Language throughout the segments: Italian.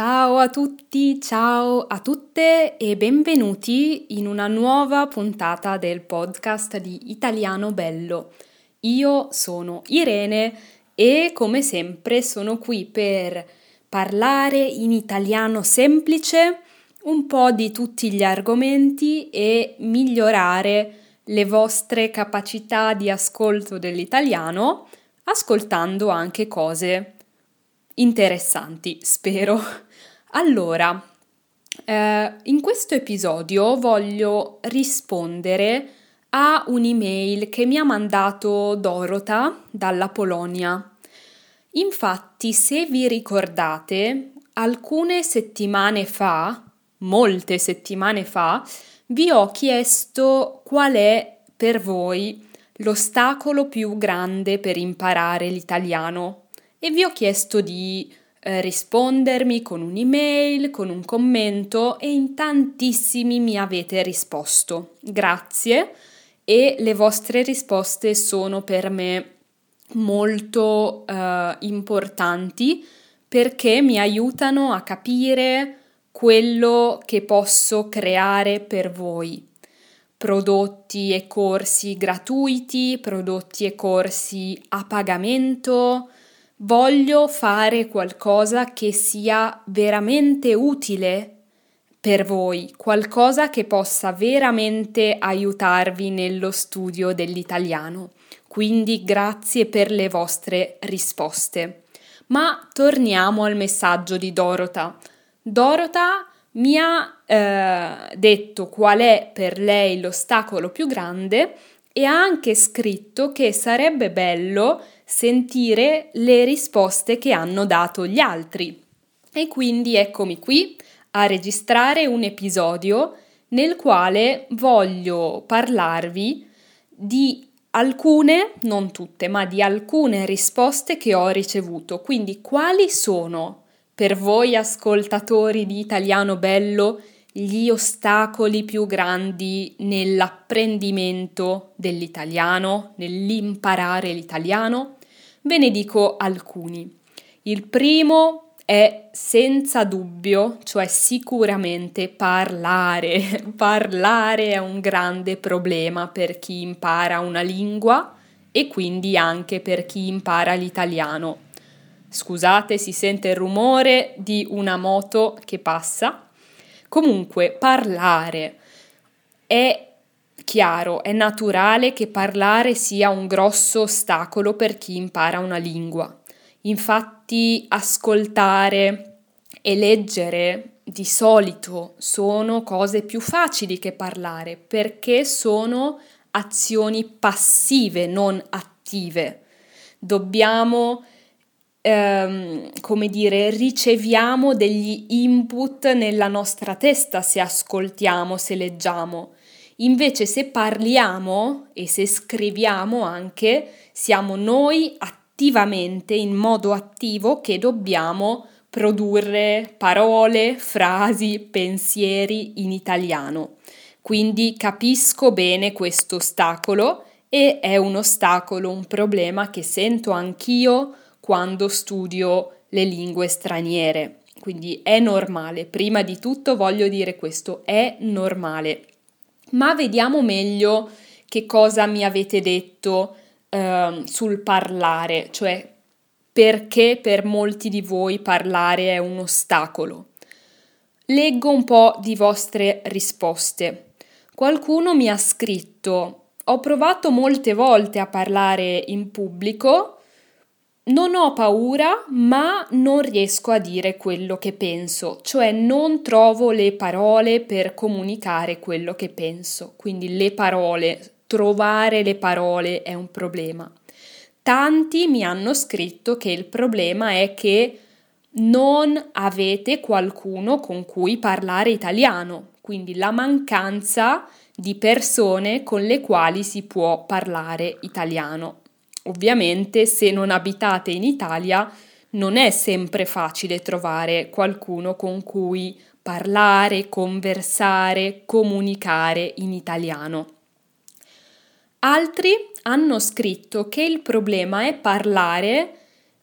Ciao a tutti, ciao a tutte e benvenuti in una nuova puntata del podcast di Italiano Bello. Io sono Irene e come sempre sono qui per parlare in italiano semplice un po' di tutti gli argomenti e migliorare le vostre capacità di ascolto dell'italiano ascoltando anche cose interessanti, spero. Allora, eh, in questo episodio voglio rispondere a un'email che mi ha mandato Dorota dalla Polonia. Infatti, se vi ricordate, alcune settimane fa, molte settimane fa, vi ho chiesto qual è per voi l'ostacolo più grande per imparare l'italiano e vi ho chiesto di eh, rispondermi con un'email, con un commento e in tantissimi mi avete risposto. Grazie e le vostre risposte sono per me molto eh, importanti perché mi aiutano a capire quello che posso creare per voi. Prodotti e corsi gratuiti, prodotti e corsi a pagamento, voglio fare qualcosa che sia veramente utile per voi, qualcosa che possa veramente aiutarvi nello studio dell'italiano. Quindi grazie per le vostre risposte. Ma torniamo al messaggio di Dorota. Dorota mi ha eh, detto qual è per lei l'ostacolo più grande e ha anche scritto che sarebbe bello sentire le risposte che hanno dato gli altri. E quindi eccomi qui a registrare un episodio nel quale voglio parlarvi di alcune, non tutte, ma di alcune risposte che ho ricevuto. Quindi quali sono per voi ascoltatori di Italiano Bello gli ostacoli più grandi nell'apprendimento dell'italiano, nell'imparare l'italiano? Ve ne dico alcuni. Il primo è senza dubbio, cioè sicuramente parlare. parlare è un grande problema per chi impara una lingua e quindi anche per chi impara l'italiano. Scusate, si sente il rumore di una moto che passa. Comunque, parlare è chiaro, è naturale che parlare sia un grosso ostacolo per chi impara una lingua. Infatti, ascoltare e leggere di solito sono cose più facili che parlare perché sono azioni passive, non attive. Dobbiamo, ehm, come dire, riceviamo degli input nella nostra testa se ascoltiamo, se leggiamo Invece se parliamo e se scriviamo anche, siamo noi attivamente, in modo attivo, che dobbiamo produrre parole, frasi, pensieri in italiano. Quindi capisco bene questo ostacolo e è un ostacolo, un problema che sento anch'io quando studio le lingue straniere. Quindi è normale, prima di tutto voglio dire questo, è normale. Ma vediamo meglio che cosa mi avete detto eh, sul parlare, cioè perché per molti di voi parlare è un ostacolo. Leggo un po' di vostre risposte. Qualcuno mi ha scritto: Ho provato molte volte a parlare in pubblico, non ho paura, ma non riesco a dire quello che penso, cioè non trovo le parole per comunicare quello che penso. Quindi le parole, trovare le parole è un problema. Tanti mi hanno scritto che il problema è che non avete qualcuno con cui parlare italiano, quindi la mancanza di persone con le quali si può parlare italiano. Ovviamente se non abitate in Italia non è sempre facile trovare qualcuno con cui parlare, conversare, comunicare in italiano. Altri hanno scritto che il problema è parlare,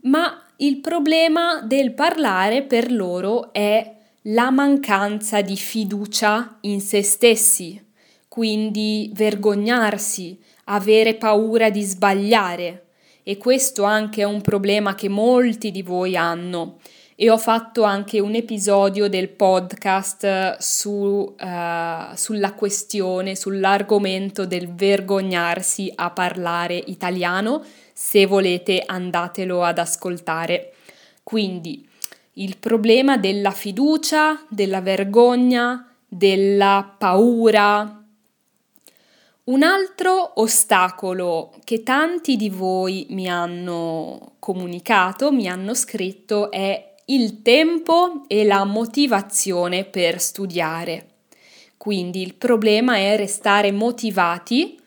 ma il problema del parlare per loro è la mancanza di fiducia in se stessi, quindi vergognarsi, avere paura di sbagliare. E questo anche è un problema che molti di voi hanno. E ho fatto anche un episodio del podcast su, uh, sulla questione, sull'argomento del vergognarsi a parlare italiano. Se volete andatelo ad ascoltare. Quindi il problema della fiducia, della vergogna, della paura. Un altro ostacolo che tanti di voi mi hanno comunicato, mi hanno scritto, è il tempo e la motivazione per studiare. Quindi il problema è restare motivati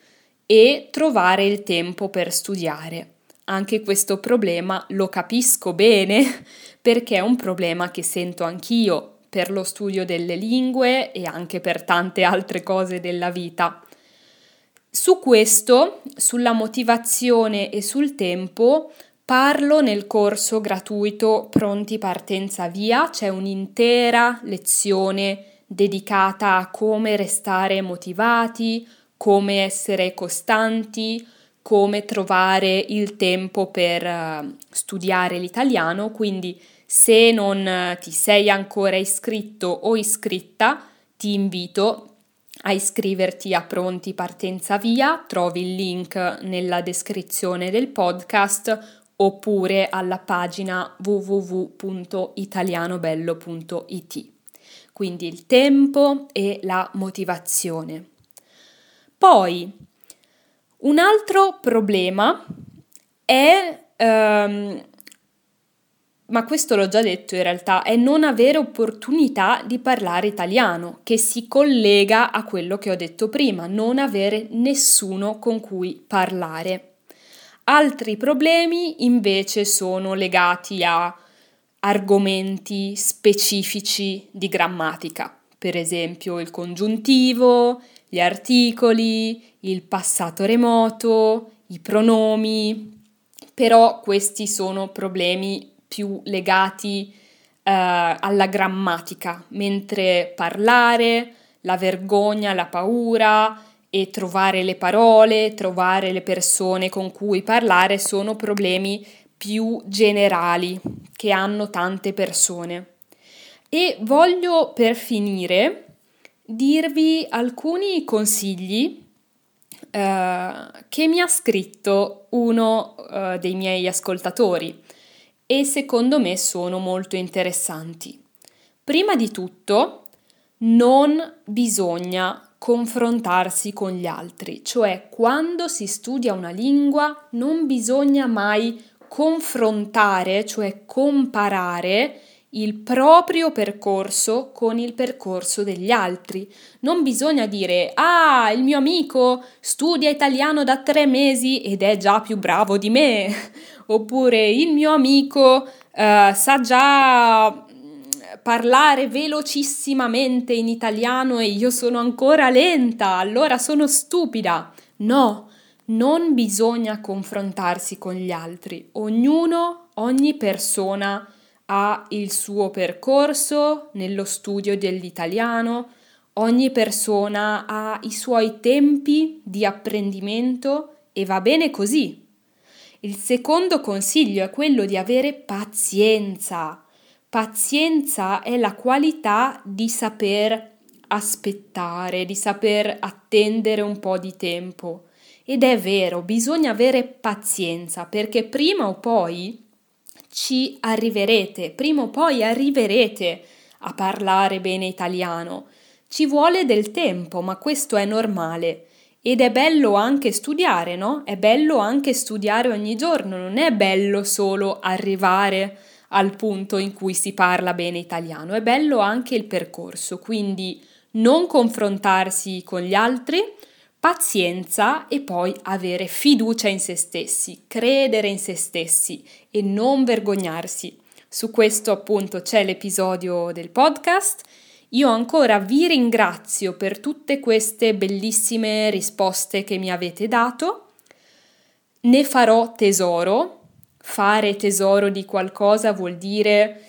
e trovare il tempo per studiare. Anche questo problema lo capisco bene perché è un problema che sento anch'io per lo studio delle lingue e anche per tante altre cose della vita. Su questo, sulla motivazione e sul tempo, parlo nel corso gratuito Pronti Partenza Via, c'è un'intera lezione dedicata a come restare motivati, come essere costanti, come trovare il tempo per uh, studiare l'italiano, quindi se non uh, ti sei ancora iscritto o iscritta, ti invito a iscriverti a Pronti Partenza Via, trovi il link nella descrizione del podcast oppure alla pagina www.italianobello.it. Quindi il tempo e la motivazione. Poi un altro problema è, um, ma questo l'ho già detto in realtà, è non avere opportunità di parlare italiano, che si collega a quello che ho detto prima, non avere nessuno con cui parlare. Altri problemi invece sono legati a argomenti specifici di grammatica, per esempio il congiuntivo, gli articoli, il passato remoto, i pronomi, però questi sono problemi più legati eh, alla grammatica, mentre parlare, la vergogna, la paura e trovare le parole, trovare le persone con cui parlare sono problemi più generali che hanno tante persone. E voglio per finire dirvi alcuni consigli eh, che mi ha scritto uno eh, dei miei ascoltatori e secondo me sono molto interessanti. Prima di tutto, non bisogna confrontarsi con gli altri, cioè quando si studia una lingua non bisogna mai confrontare, cioè comparare il proprio percorso con il percorso degli altri. Non bisogna dire ah, il mio amico studia italiano da tre mesi ed è già più bravo di me, oppure il mio amico uh, sa già mm, parlare velocissimamente in italiano e io sono ancora lenta, allora sono stupida. No, non bisogna confrontarsi con gli altri. Ognuno, ogni persona ha il suo percorso nello studio dell'italiano, ogni persona ha i suoi tempi di apprendimento e va bene così. Il secondo consiglio è quello di avere pazienza. Pazienza è la qualità di saper aspettare, di saper attendere un po' di tempo. Ed è vero, bisogna avere pazienza perché prima o poi ci arriverete, prima o poi arriverete a parlare bene italiano. Ci vuole del tempo, ma questo è normale. Ed è bello anche studiare, no? È bello anche studiare ogni giorno, non è bello solo arrivare al punto in cui si parla bene italiano, è bello anche il percorso, quindi non confrontarsi con gli altri, pazienza e poi avere fiducia in se stessi, credere in se stessi e non vergognarsi. Su questo appunto c'è l'episodio del podcast. Io ancora vi ringrazio per tutte queste bellissime risposte che mi avete dato. Ne farò tesoro, fare tesoro di qualcosa vuol dire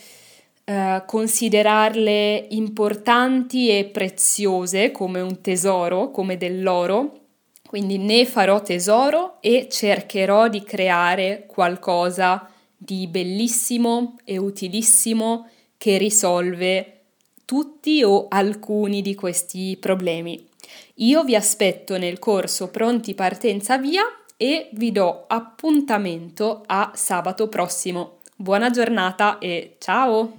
eh, considerarle importanti e preziose come un tesoro, come dell'oro. Quindi ne farò tesoro e cercherò di creare qualcosa di bellissimo e utilissimo che risolve tutti o alcuni di questi problemi. Io vi aspetto nel corso Pronti Partenza Via e vi do appuntamento a sabato prossimo. Buona giornata e ciao!